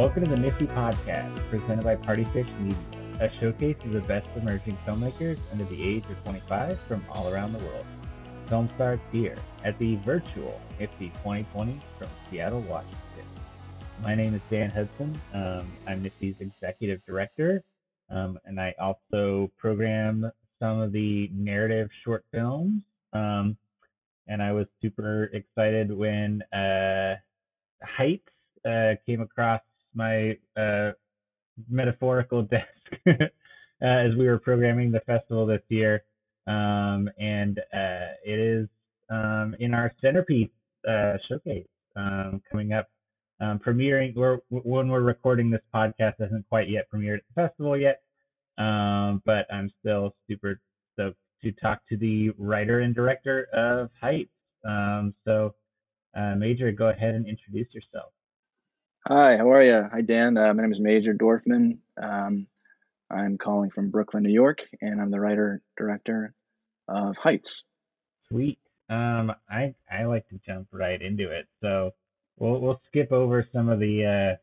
Welcome to the NFFTY Podcast, presented by Partyfish Media, a showcase of the best emerging filmmakers under the age of 25 from all around the world. Film starts here at the virtual NFFTY 2020 from Seattle, Washington. My name is Dan Hudson. Um, I'm NFFTY's executive director, um, and I also program some of the narrative short films. Um, and I was super excited when uh, Heights uh, came across my uh, metaphorical desk uh, as we were programming the festival this year. Um, and uh, it is um, in our centerpiece uh, showcase um, coming up, um, premiering. We're, when we're recording this podcast, hasn't quite yet premiered at the festival yet, um, but I'm still super stoked to talk to the writer and director of Heights. Um, so, uh, Major, go ahead and introduce yourself. Hi, how are you? Hi, Dan. Uh, my name is Major Dorfman. Um, I'm calling from Brooklyn, New York, and I'm the writer director of Heights. Sweet. Um, I I like to jump right into it, so we'll we'll skip over some of the uh,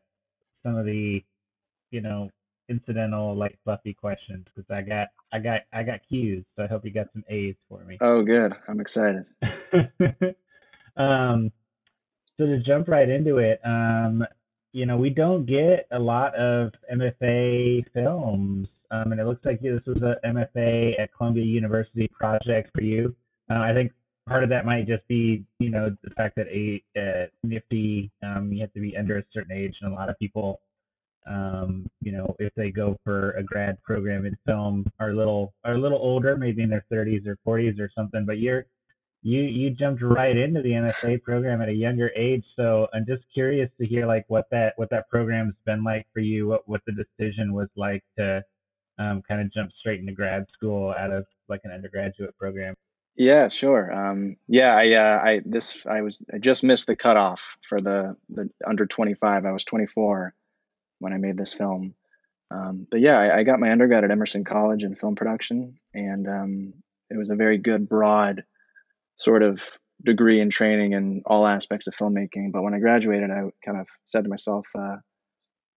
some of the you know incidental like fluffy questions because I got I got I got cues, so I hope you got some A's for me. Oh, good. I'm excited. um, so to jump right into it, um, you know, we don't get a lot of MFA films, um, and it looks like this was a MFA at Columbia University project for you. Uh, I think part of that might just be, you know, the fact that a, a NFFTY, um, you have to be under a certain age, and a lot of people um, you know, if they go for a grad program in film, are a little are a little older, maybe in their 30s or 40s or something. But you're you you jumped right into the MFA program at a younger age, so I'm just curious to hear like what that what that program's been like for you. What what the decision was like to um, kind of jump straight into grad school out of like an undergraduate program. Yeah, sure. Um, yeah, I, uh, I this I was I just missed the cutoff for the the under 25. I was 24 when I made this film. Um, but yeah, I, I, got my undergrad at Emerson College in film production, and um, it was a very good, broad sort of degree and training in all aspects of filmmaking. But when I graduated, I kind of said to myself, uh,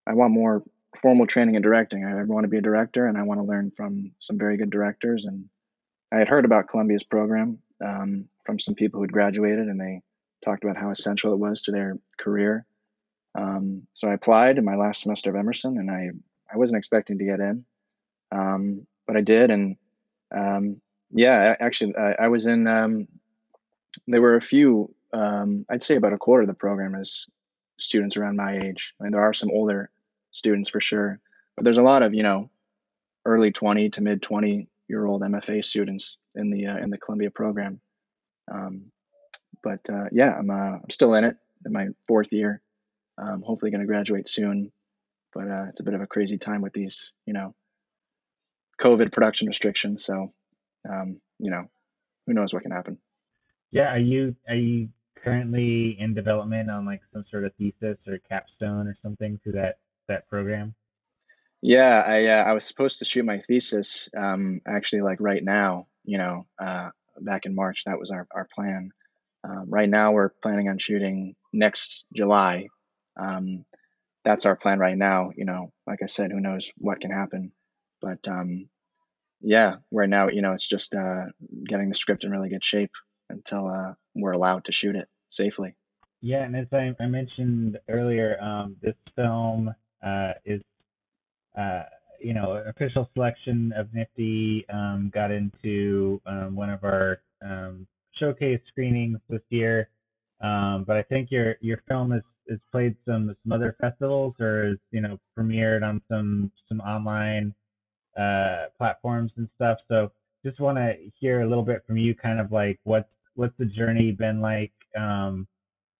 I want more formal training in directing. I want to be a director, and I want to learn from some very good directors. And I had heard about Columbia's program um, from some people who had graduated, and they talked about how essential it was to their career. Um, so I applied in my last semester of Emerson, and I I wasn't expecting to get in, um, but I did, and um, yeah, actually I, I was in. Um, there were a few, um, I'd say about a quarter of the program is students around my age. I mean, there are some older students for sure, but there's a lot of you know early 20 to mid 20 year old MFA students in the uh, in the Columbia program. Um, but uh, yeah, I'm uh, I'm still in it in my fourth year. I'm hopefully, going to graduate soon, but uh, it's a bit of a crazy time with these, you know, COVID production restrictions. So, um, you know, who knows what can happen. Yeah, are you are you currently in development on like some sort of thesis or capstone or something through that that program? Yeah, I uh, I was supposed to shoot my thesis um, actually like right now. You know, uh, back in March, that was our our plan. Um, right now, we're planning on shooting next July um, that's our plan right now. You know, like I said, who knows what can happen, but um, yeah, right now, you know, it's just uh, getting the script in really good shape until uh, we're allowed to shoot it safely. Yeah, and as I, I mentioned earlier, um, this film uh, is, uh, you know, official selection of NFFTY um, got into um, one of our um, showcase screenings this year. Um, but I think your your film is has played some some other festivals or is you know premiered on some some online uh, platforms and stuff. So just want to hear a little bit from you, kind of like what's what's the journey been like um,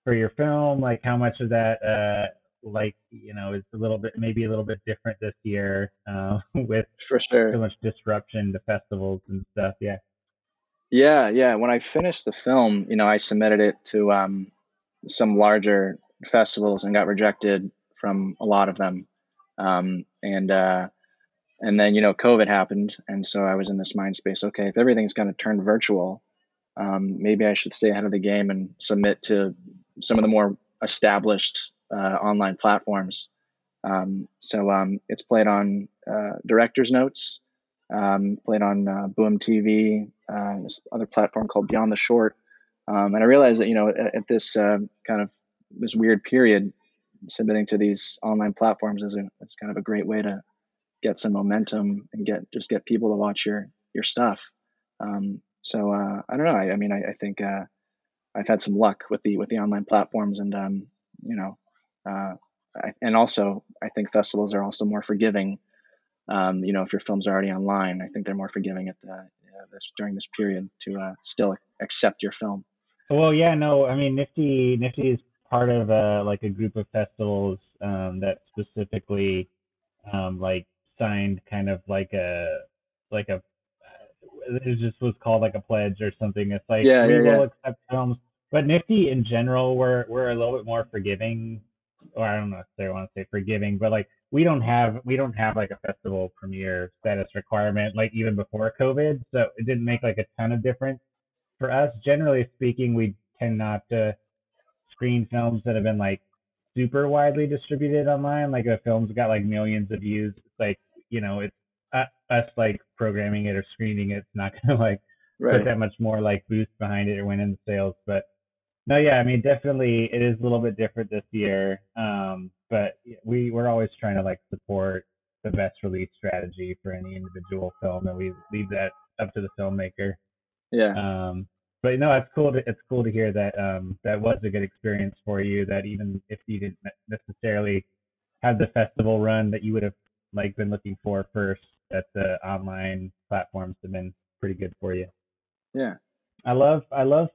for your film? Like how much of that uh, like you know is a little bit maybe a little bit different this year uh, with for sure so much disruption to festivals and stuff. Yeah. Yeah, yeah. When I finished the film, you know, I submitted it to um, some larger festivals and got rejected from a lot of them. Um, and uh, and then you know COVID happened, and so I was in this mind space. Okay, if everything's going to turn virtual, um, maybe I should stay ahead of the game and submit to some of the more established uh, online platforms. Um, so um, it's played on uh, director's notes, um, played on uh, Boom TV, uh, this other platform called Beyond the Short. Um, and I realized that you know at, at this uh, kind of this weird period, submitting to these online platforms is a, it's kind of a great way to get some momentum and get just get people to watch your your stuff. Um, so uh, I don't know. I, I mean, I, I think uh, I've had some luck with the with the online platforms, and um, you know, uh, I, and also I think festivals are also more forgiving. Um, you know, if your film's are already online, I think they're more forgiving at the this during this period to uh, still accept your film. Well, yeah, no, I mean, NFFTY NFFTY is part of a like a group of festivals um, that specifically um, like signed kind of like a like a it just was called like a pledge or something. It's like yeah, we yeah, will yeah. accept films, but NFFTY in general, we're we're a little bit more forgiving, or I don't know if they want to say forgiving, but like we don't have we don't have like a festival premiere status requirement like even before COVID, so it didn't make like a ton of difference for us. Generally speaking, we tend not to screen films that have been like super widely distributed online. Like a film's got like millions of views, it's like you know it's us like programming it or screening it, it's not gonna like Right. put that much more like boost behind it or win in the sales. But no, yeah, I mean definitely it is a little bit different this year. Um, but we we're always trying to like support the best release strategy for any individual film, and we leave that up to the filmmaker. Yeah. Um, but no, it's cool. To, it's cool to hear that um, that was a good experience for you. That even if you didn't necessarily have the festival run that you would have like been looking for first, that the online platforms have been pretty good for you. Yeah. I love I love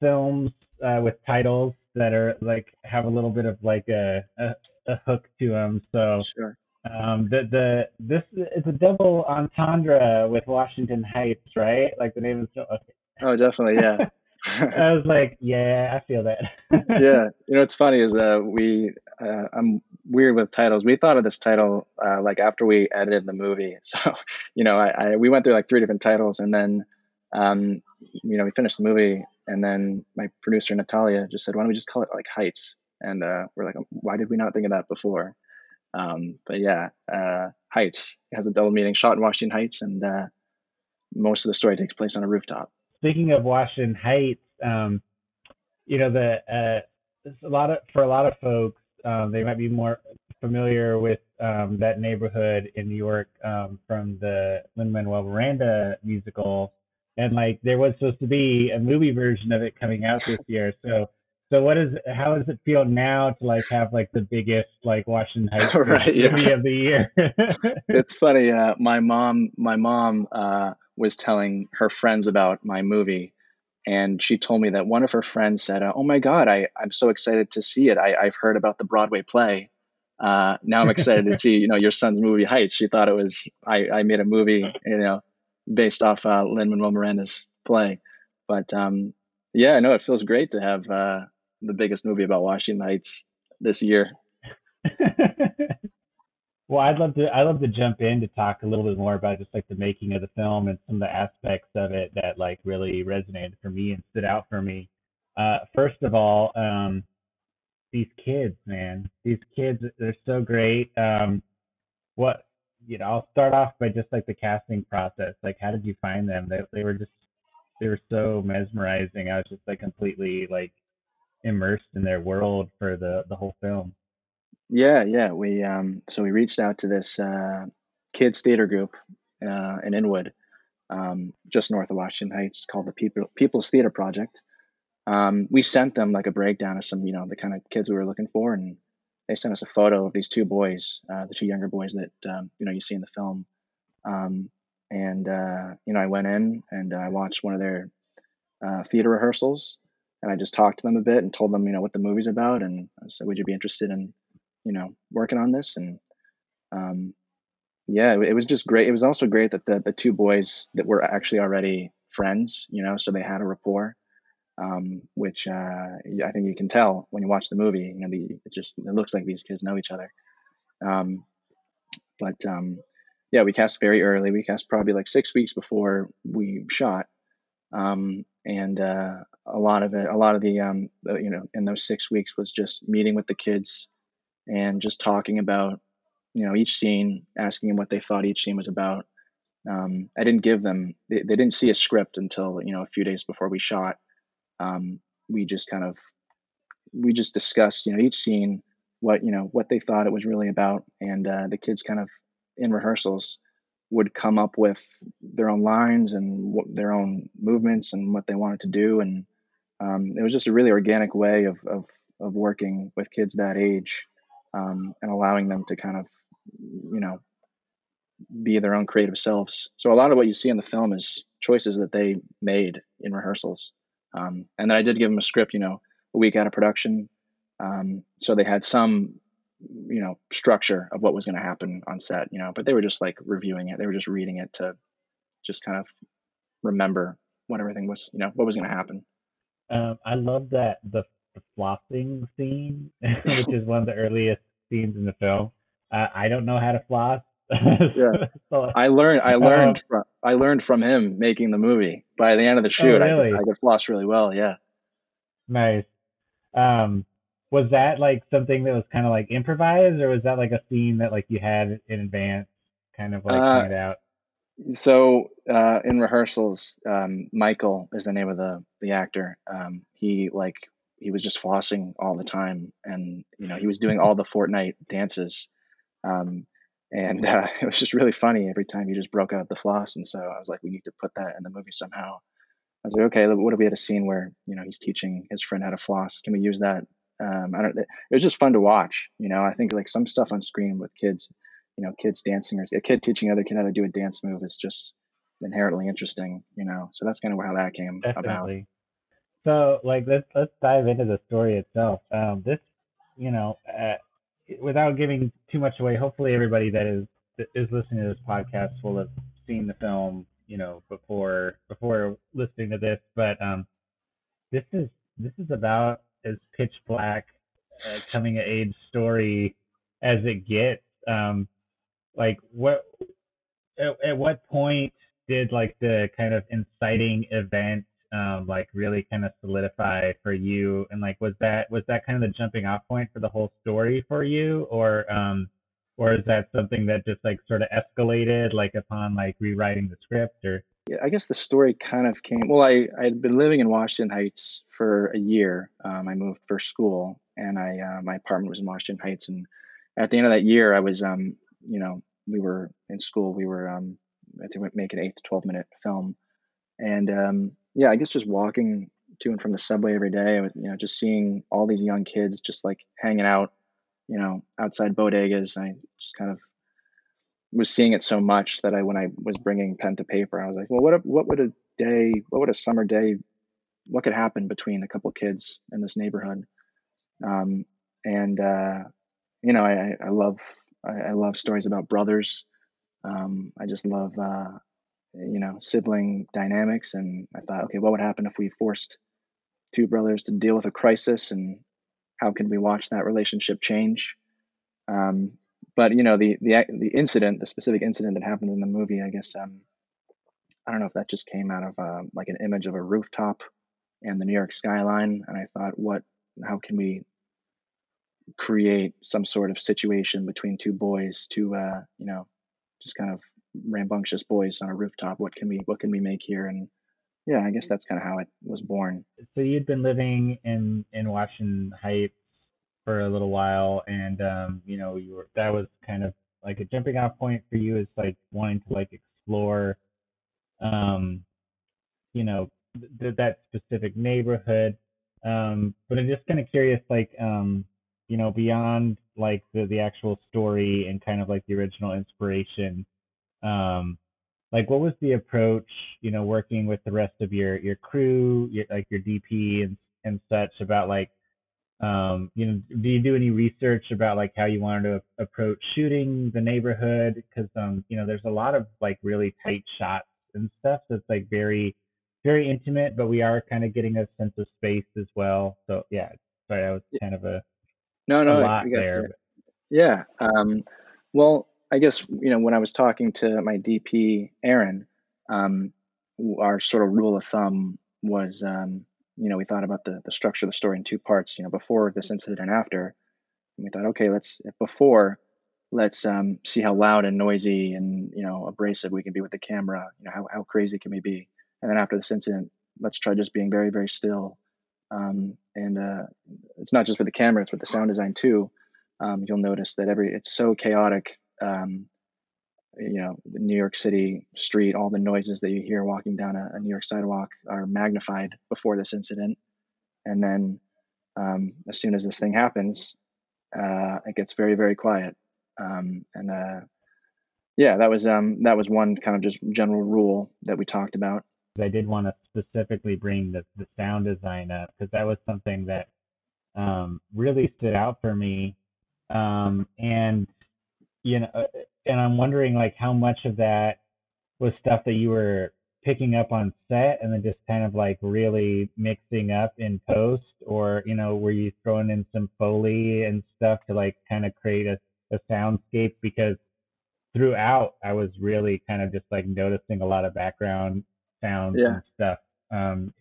films uh, with titles that are like have a little bit of like a a, a hook to them. So Sure. um, the the this it's a double entendre with Washington Heights, right? Like the name is. Okay. Oh, definitely. Yeah. I was like, yeah, I feel that. yeah. You know, what's funny is uh, we, uh, I'm weird with titles. We thought of this title uh, like after we edited the movie. So, you know, I, I we went through like three different titles, and then, um, you know, we finished the movie, and then my producer Natalia just said, "Why don't we just call it like Heights?" And uh, we're like, "Why did we not think of that before?" Um, but yeah, uh, Heights has a double meaning. Shot in Washington Heights, and uh, most of the story takes place on a rooftop. Speaking of Washington Heights, um, you know the uh, a lot of for a lot of folks, um, they might be more familiar with um, that neighborhood in New York um, from the Lin Manuel Miranda musical, and like there was supposed to be a movie version of it coming out this year. So, so what is how does it feel now to like have like the biggest like Washington Heights Right, yeah. movie of the year? it's funny. Uh, my mom, my mom uh, was telling her friends about my movie, and she told me that one of her friends said, "Oh my God, I I'm so excited to see it. I I've heard about the Broadway play. Uh, now I'm excited to see you know your son's movie Heights. She thought it was I I made a movie you know based off uh, Lin Manuel Miranda's play, but um, yeah, no, it feels great to have uh, the biggest movie about Washington Heights this year. well, I'd love to. I'd love to jump in to talk a little bit more about just like the making of the film and some of the aspects of it that like really resonated for me and stood out for me. Uh, first of all, um, these kids, man, these kids, they're so great. Um, what you know, I'll start off by just like the casting process. Like, how did you find them? They they were just they were so mesmerizing. I was just like completely like immersed in their world for the the whole film. Yeah, yeah. We um, so we reached out to this uh, kids theater group uh, in Inwood, um, just north of Washington Heights, called the People People's Theater Project. Um, we sent them like a breakdown of some, you know, the kind of kids we were looking for, and they sent us a photo of these two boys, uh, the two younger boys that um, you know you see in the film. Um, and uh, you know, I went in and I watched one of their uh, theater rehearsals, and I just talked to them a bit and told them, you know, what the movie's about, and I said, "Would you be interested in, you know, working on this?" And um, yeah, it, was just great. It was also great that the the two boys that were actually already friends, you know, so they had a rapport, um, which uh, I think you can tell when you watch the movie. You know, the it just it looks like these kids know each other. Um, but um, yeah, we cast very early. We cast probably like six weeks before we shot, um, and uh, a lot of it, a lot of um, the, you know, in those six weeks was just meeting with the kids and just talking about you know, each scene, asking them what they thought each scene was about. Um, I didn't give them; they, they, didn't see a script until you know a few days before we shot. Um, we just kind of we just discussed, you know, each scene, what you know, what they thought it was really about, and uh, the kids kind of in rehearsals would come up with their own lines and what, their own movements and what they wanted to do, and um, it was just a really organic way of, of of working with kids that age um, and allowing them to kind of you know be their own creative selves. So a lot of what you see in the film is choices that they made in rehearsals. Um, and then I did give them a script, you know, a week out of production, um, so they had some, you know, structure of what was going to happen on set, you know. But they were just like reviewing it; they were just reading it to just kind of remember what everything was, you know, what was going to happen. Um, I love that the, the flossing scene, which is one of the earliest scenes in the film. Uh, I don't know how to floss. yeah, so, I learned. I learned um, from. I learned from him making the movie. By the end of the oh, shoot, oh, really? I, could, I could floss really well. Yeah. Nice. Um, was that like something that was kind of like improvised, or was that like a scene that like you had in advance, kind of like uh, out? So uh, in rehearsals, um, Michael is the name of the the actor. Um, he like he was just flossing all the time, and you know he was doing all the Fortnite dances, um, and uh, it was just really funny every time he just broke out the floss. And so I was like, we need to put that in the movie somehow. I was like, okay, what if we had a scene where you know he's teaching his friend how to floss? Can we use that? Um, I don't. It was just fun to watch. You know, I think like some stuff on screen with kids you know, kids dancing or a kid teaching other kid how to do a dance move is just inherently interesting, you know. So that's kind of how that came Definitely. about. So like let's let's dive into the story itself. Um, this, you know, uh, without giving too much away, hopefully everybody that is that is listening to this podcast will have seen the film, you know, before before listening to this. But um, this is this is about as pitch black uh, coming of age story as it gets. Um, like what at, at what point did like the kind of inciting event um, like really kind of solidify for you? And like was that was that kind of the jumping off point for the whole story for you? Or um or is that something that just like sort of escalated like upon like rewriting the script or? Yeah i guess the story kind of came well i i had been living in washington heights for a year um, i moved for school and i uh, my apartment was in washington heights and at the end of that year i was um you know we were in school, we were um, I had to make an eight to twelve minute film, and um, yeah, I guess just walking to and from the subway every day, you know, just seeing all these young kids just like hanging out, you know, outside bodegas. I just kind of was seeing it so much that I, when I was bringing pen to paper, I was like, well, what, what would a day, what would a summer day, what could happen between a couple kids in this neighborhood? Um, and, uh, you know, I, I love I, I love stories about brothers. Um, I just love, uh, you know, sibling dynamics. And I thought, okay, what would happen if we forced two brothers to deal with a crisis, and how can we watch that relationship change? Um, but you know, the the the incident, the specific incident that happens in the movie, I guess, um, I don't know if that just came out of uh, like an image of a rooftop and the New York skyline, and I thought, what, how can we create some sort of situation between two boys, to uh, you know, just kind of rambunctious boys on a rooftop. What can we what can we make here? And yeah, I guess that's kind of how it was born. So you'd been living in in Washington Heights for a little while, and um, you know, you were that was kind of like a jumping off point for you is like wanting to like explore, um, you know, th- that specific neighborhood. Um, but I'm just kind of curious, like, um, you know, beyond like the, the actual story and kind of like the original inspiration, um, like what was the approach, you know, working with the rest of your, your crew, your, like your DP and, and such about like, um, you know, do you do any research about like how you wanted to approach shooting the neighborhood? Cause, um, you know, there's a lot of like really tight shots and stuff that's like very, very intimate, but we are kind of getting a sense of space as well. So yeah, sorry, that was kind of a no, no, a lot there. Yeah. Um, well, I guess you know when I was talking to my DP Aaron, um, our sort of rule of thumb was um, you know we thought about the the structure of the story in two parts. You know, before this incident and after. And we thought, okay, let's before let's um, see how loud and noisy and you know abrasive we can be with the camera. You know how how crazy can we be? And then after this incident, let's try just being very very still. Um, and uh, it's not just with the camera; it's with the sound design too. Um, you'll notice that every it's so chaotic. Um, you know, the New York City street, all the noises that you hear walking down a, a New York sidewalk are magnified before this incident, and then um, as soon as this thing happens, uh, it gets very very quiet. Um, and uh, yeah, that was um, that was one kind of just general rule that we talked about. I did want to specifically bring the the sound design up because that was something that um, really stood out for me, um, and you know, uh, and I'm wondering like how much of that was stuff that you were picking up on set and then just kind of like really mixing up in post or you know were you throwing in some foley and stuff to like kind of create a a soundscape because throughout I was really kind of just like noticing a lot of background sounds yeah. and stuff um,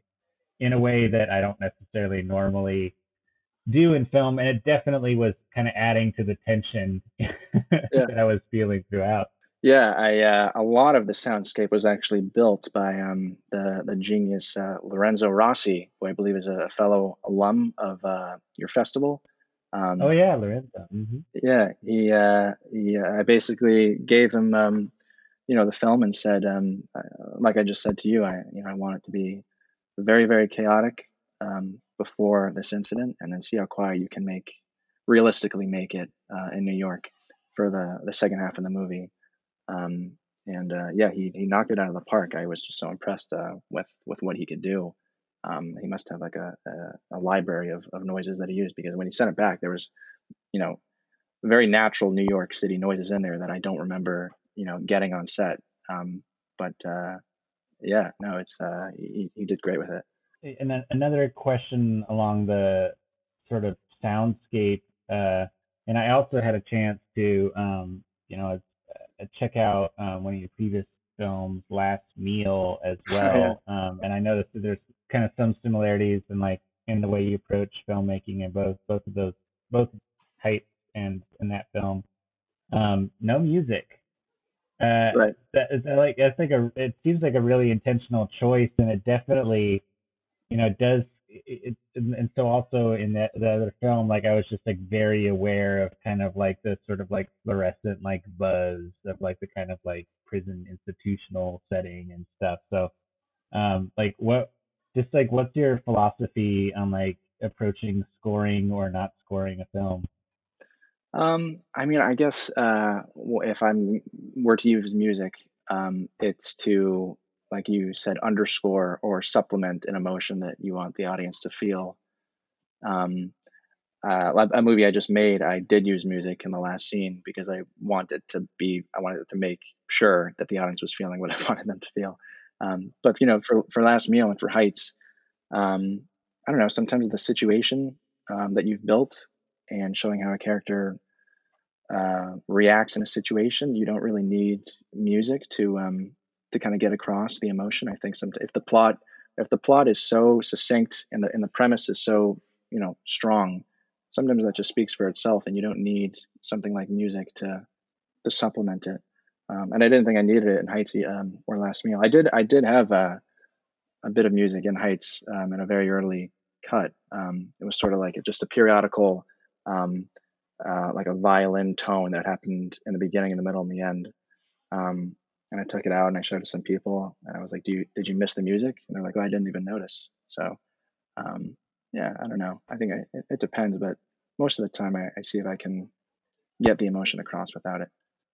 in a way that I don't necessarily normally do in film, and it definitely was kind of adding to the tension yeah. that I was feeling throughout. Yeah, I uh, a lot of the soundscape was actually built by um, the the genius uh, Lorenzo Rossi, who I believe is a fellow alum of uh, your festival. Um, oh yeah, Lorenzo. Mm-hmm. Yeah, he uh, he. Uh, I basically gave him, um, you know, the film and said, um, like I just said to you, I you know I want it to be very very chaotic um, before this incident, and then see how quiet you can make, realistically make it uh, in New York for the the second half of the movie. Um, and uh, yeah, he he knocked it out of the park. I was just so impressed uh, with with what he could do. Um, he must have like a, a, a, library of, of noises that he used because when he sent it back, there was, you know, very natural New York City noises in there that I don't remember, you know, getting on set. Um, but uh, yeah, no, it's uh, he, he did great with it. And then another question along the sort of soundscape, uh, and I also had a chance to, um, you know, uh, check out um, one of your previous films, Last Meal, as well. um, and I noticed that there's kind of some similarities in like in the way you approach filmmaking in both both of those both Heights and in that film. Um, no music. Uh, right. That is like that's like a it seems like a really intentional choice, and it definitely, you know, does. It, it, and so also in that the other film, like I was just like very aware of kind of like the sort of like fluorescent like buzz of like the kind of like prison institutional setting and stuff. So, um, like what just like what's your philosophy on like approaching scoring or not scoring a film? Um, I mean, I guess uh, if I'm were to use music, um, it's to like you said, underscore or supplement an emotion that you want the audience to feel. Um, uh, a movie I just made, I did use music in the last scene because I wanted to be, I wanted to make sure that the audience was feeling what I wanted them to feel. Um, but you know, for for last meal and for heights, um, I don't know. Sometimes the situation um, that you've built and showing how a character uh, reacts in a situation, you don't really need music to um, to kind of get across the emotion. I think some if the plot if the plot is so succinct and the and the premise is so you know strong, sometimes that just speaks for itself, and you don't need something like music to to supplement it. Um, and I didn't think I needed it in Heights um, or Last Meal. I did. I did have a, a bit of music in Heights um, in a very early cut. Um, it was sort of like just a periodical, um, uh, like a violin tone that happened in the beginning, in the middle, and the end. Um, and I took it out and I showed it to some people, and I was like, "Do you did you miss the music?" And they're like, "Oh, I didn't even notice." So, yeah, I don't know. I think I, it, it, depends, but most of the time, I, I see if I can get the emotion across without it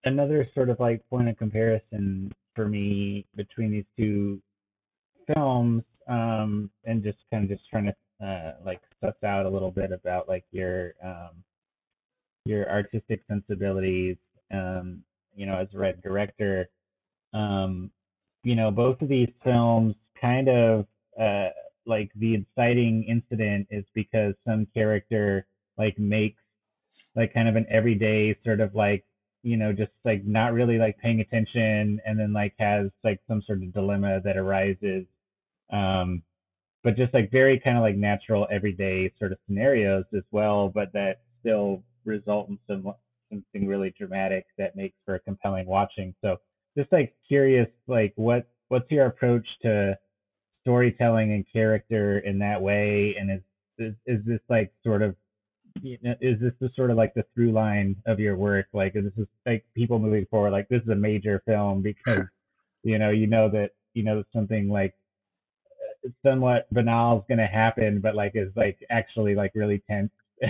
another sort of like point of comparison for me between these two films um and just kind of just trying to uh like suss out a little bit about like your um your artistic sensibilities um you know as a red director um you know both of these films kind of uh like the inciting incident is because some character like makes like kind of an everyday sort of like you know, just like not really like paying attention and then like has like some sort of dilemma that arises. Um, but just like very kind of like natural everyday sort of scenarios as well, but that still result in some something really dramatic that makes for compelling watching. So just like curious, like what what's your approach to storytelling and character in that way? And is is, is this like sort of is this the sort of like the through line of your work? Like, this is this like people moving forward? Like, this is a major film because you know you know that you know something like somewhat banal is going to happen, but like is like actually like really tense.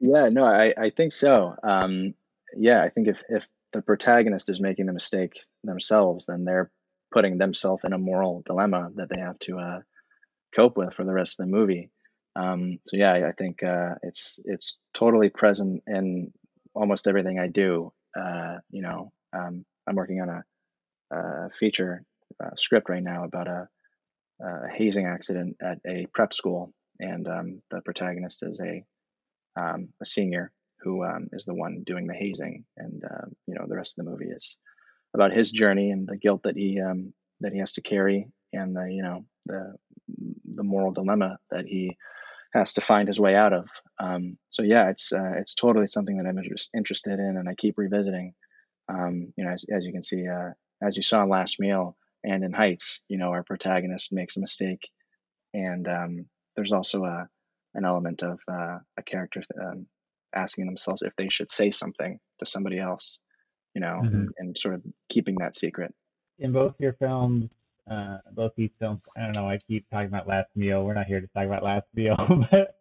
yeah, no, I I think so. Um, yeah, I think if if the protagonist is making the mistake themselves, then they're putting themselves in a moral dilemma that they have to uh, cope with for the rest of the movie. Um, so yeah, I, think uh, it's it's totally present in almost everything I do. Uh, you know, um, I'm working on a, a feature uh, script right now about a, a, hazing accident at a prep school, and um, the protagonist is a um, a senior who um, is the one doing the hazing, and uh, you know the rest of the movie is about his journey and the guilt that he um, that he has to carry, and the you know the the moral dilemma that he has to find his way out of. Um, so yeah, it's uh, it's totally something that I'm inter- interested in, and I keep revisiting. Um, you know, as, as you can see, uh, as you saw in Last Meal and in Heights, you know, our protagonist makes a mistake, and um, there's also a an element of uh, a character um, asking themselves if they should say something to somebody else, you know, mm-hmm. and, and, sort of keeping that secret. In both your films, uh, both these films, I don't know, I keep talking about Last Meal. We're not here to talk about Last Meal, but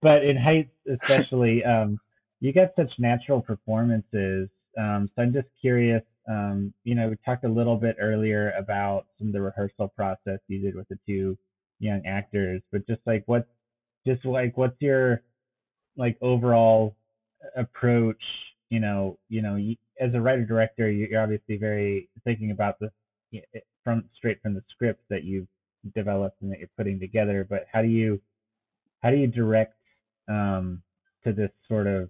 but in Heights especially, um, you get such natural performances. Um, so I'm just curious. Um, you know, we talked a little bit earlier about some of the rehearsal process you did with the two young actors, but just like what, just like what's your like overall approach you know you know as a writer director you're obviously very thinking about the from straight from the script that you've developed and that you're putting together but how do you how do you direct um to this sort of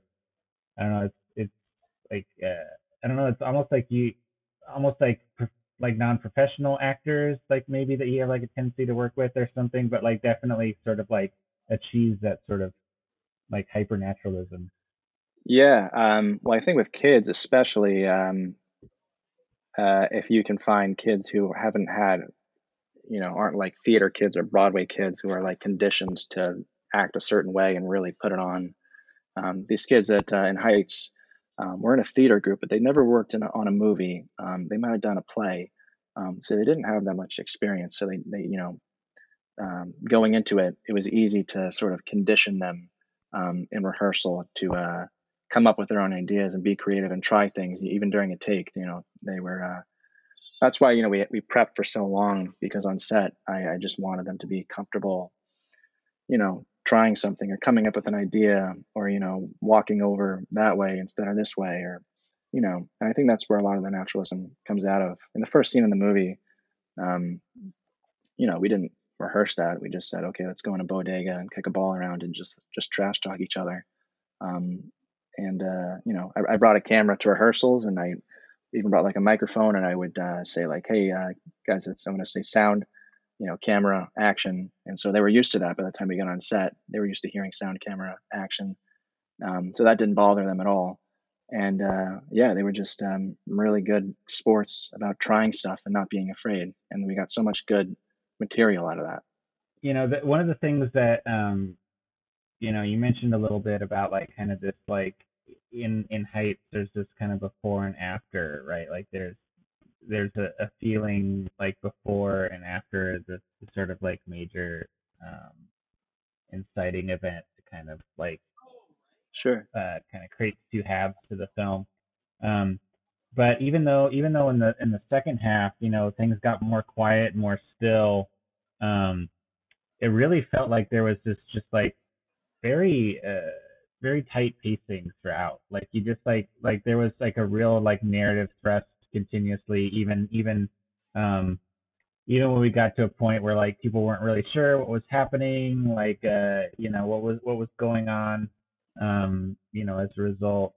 i don't know it's it's like uh, i don't know it's almost like you almost like like non-professional actors like maybe that you have like a tendency to work with or something but like definitely sort of like achieves that sort of like hypernaturalism. Yeah, um, well, I think with kids, especially um, uh, if you can find kids who haven't had, you know, aren't like theater kids or Broadway kids who are like conditioned to act a certain way and really put it on. Um, these kids that uh, in Heights um, were in a theater group, but they never worked a, on a movie. Um, they might have done a play, um, so they didn't have that much experience. So they, they you know, going into it, it was easy to sort of condition them um, in rehearsal to uh, come up with their own ideas and be creative and try things even during a take. You know, they were. Uh, that's why you know we we prepped for so long because on set I, I just wanted them to be comfortable. You know, trying something or coming up with an idea or you know walking over that way instead of this way or you know and i think that's where a lot of the naturalism comes out of in the first scene in the movie um, you know we didn't rehearse that. We just said, okay, let's go in a bodega and kick a ball around and just just trash talk each other. Um, and uh, you know, I, I, brought a camera to rehearsals, and I even brought like a microphone, and I would uh, say like, hey uh, guys, it's, I'm going to say sound, you know, camera, action, and so they were used to that. By the time we got on set, they were used to hearing sound, camera, action. Um, so that didn't bother them at all. And uh, yeah, they were just um, really good sports about trying stuff and not being afraid. And we got so much good material out of that. You know, the, one of the things that um, you know, you mentioned a little bit about like kind of this like in in heights there's this kind of before and after, right? Like there's there's a, a feeling like before and after this sort of like major um, inciting event to kind of like sure uh, kind of creates two halves to the film. Um, but even though even though in the in the second half, you know, things got more quiet, more still, um, it really felt like there was this just like very uh very tight pacing throughout. Like you just like like there was like a real like narrative thrust continuously, even even um even when we got to a point where like people weren't really sure what was happening, like uh, you know, what was what was going on, um, you know, as a result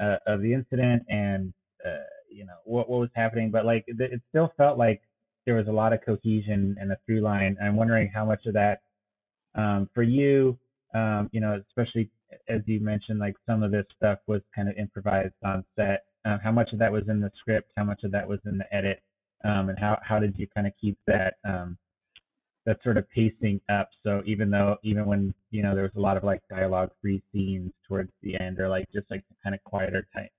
uh, of the incident and uh, you know what what was happening, but like it still felt like there was a lot of cohesion and a through line. I'm wondering how much of that um, for you, um, you know, especially as you mentioned, like some of this stuff was kind of improvised on set. Uh, how much of that was in the script? How much of that was in the edit? Um, and how how did you kind of keep that um, that sort of pacing up? So even though even when you know there was a lot of like dialogue free scenes towards the end, or like just like kind of quieter type.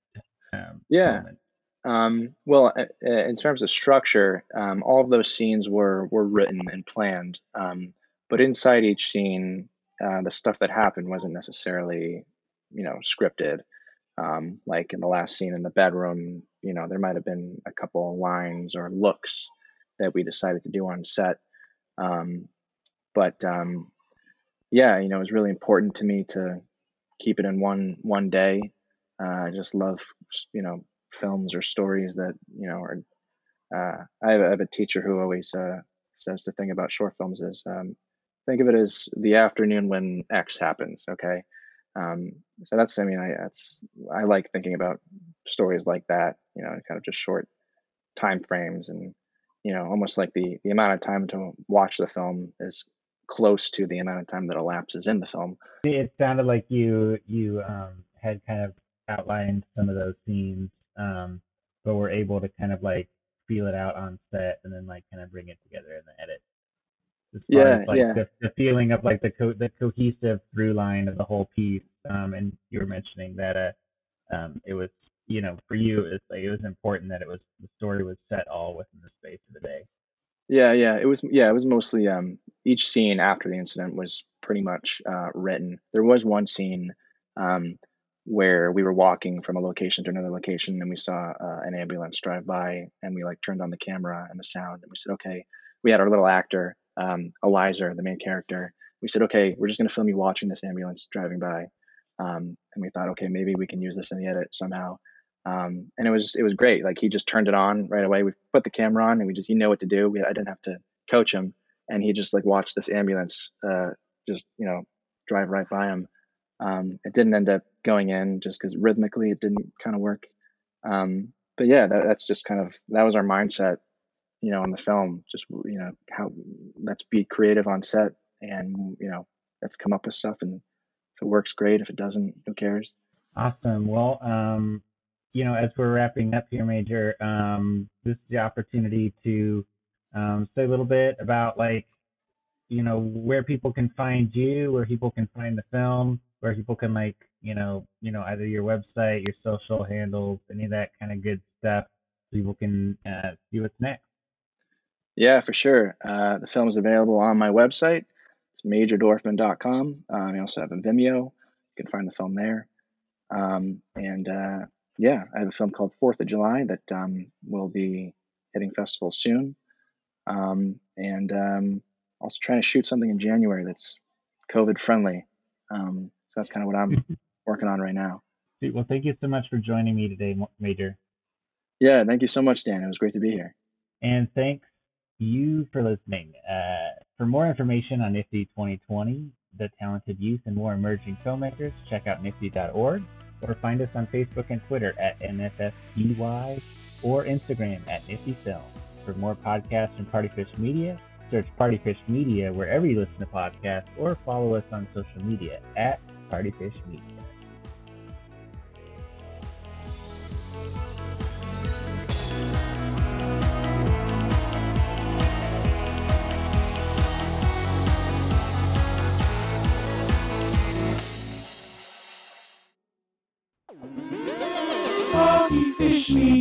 Um, yeah. moments. Um, well, uh, uh, in terms of structure, um, all of those scenes were were written and planned. Um, but inside each scene, uh, the stuff that happened wasn't necessarily, you know, scripted. Um, like in the last scene in the bedroom, you know, there might have been a couple of lines or looks that we decided to do on set. Um, but um, yeah, you know, it was really important to me to keep it in one one day. Uh, I just love, you know, films or stories that you know are. Uh, I, have, I, have, a teacher who always uh, says the thing about short films is um, think of it as the afternoon when X happens. Okay, um, so that's I mean I that's I like thinking about stories like that. You know, kind of just short time frames and you know almost like the the amount of time to watch the film is close to the amount of time that elapses in the film. It sounded like you you um, had kind of outlined some of those scenes um, but we're able to kind of like feel it out on set and then like kind of bring it together in the edit. As yeah, as, like yeah. The, the feeling of like the co- the cohesive through line of the whole piece. Um, and you were mentioning that uh, um, it was you know for you it's like it was important that it was the story was set all within the space of the day. Yeah, yeah, it was. Yeah, it was mostly um, each scene after the incident was pretty much uh, written. There was one scene um, where we were walking from a location to another location and we saw uh, an ambulance drive by and we like turned on the camera and the sound and we said okay we had our little actor um, Eliza, the main character we said okay we're just going to film you watching this ambulance driving by um, and we thought okay maybe we can use this in the edit somehow um, and it was it was great like he just turned it on right away we put the camera on and we just he knew what to do we, i didn't have to coach him and he just like watched this ambulance uh, just you know drive right by him um, it didn't end up going in just because rhythmically it didn't kind of work. Um, but yeah, that, that's just kind of that was our mindset, you know, in the film. Just you know how let's be creative on set, and you know let's come up with stuff, and if it works, great. If it doesn't, who cares? Awesome. Well, um, you know, as we're wrapping up here, Major, um, this is the opportunity to um, say a little bit about like, you know, where people can find you, where people can find the film, where people can like you know you know either your website your social handles any of that kind of good stuff so people can uh, see what's next. Yeah for sure. Uh, the film is available on my website. It's majordorfman.com um, i also have a vimeo. You can find the film there. Um, and uh, yeah i have a film called fourth of july that um, will be hitting festivals soon. Um, and um, also trying to shoot something in january that's covid friendly um, so that's kind of what I'm working on right now. Well, thank you so much for joining me today, Major. Yeah, thank you so much, Dan. It was great to be here. And thanks you for listening. Uh, for more information on NFFTY 2020, the talented youth and more emerging filmmakers, check out nffty.org or find us on Facebook and Twitter at NFFTY or Instagram at NFFTY Film. For more podcasts from Partyfish Media, search Partyfish Media wherever you listen to podcasts or follow us on social media at Partyfish Media. Partyfish Media.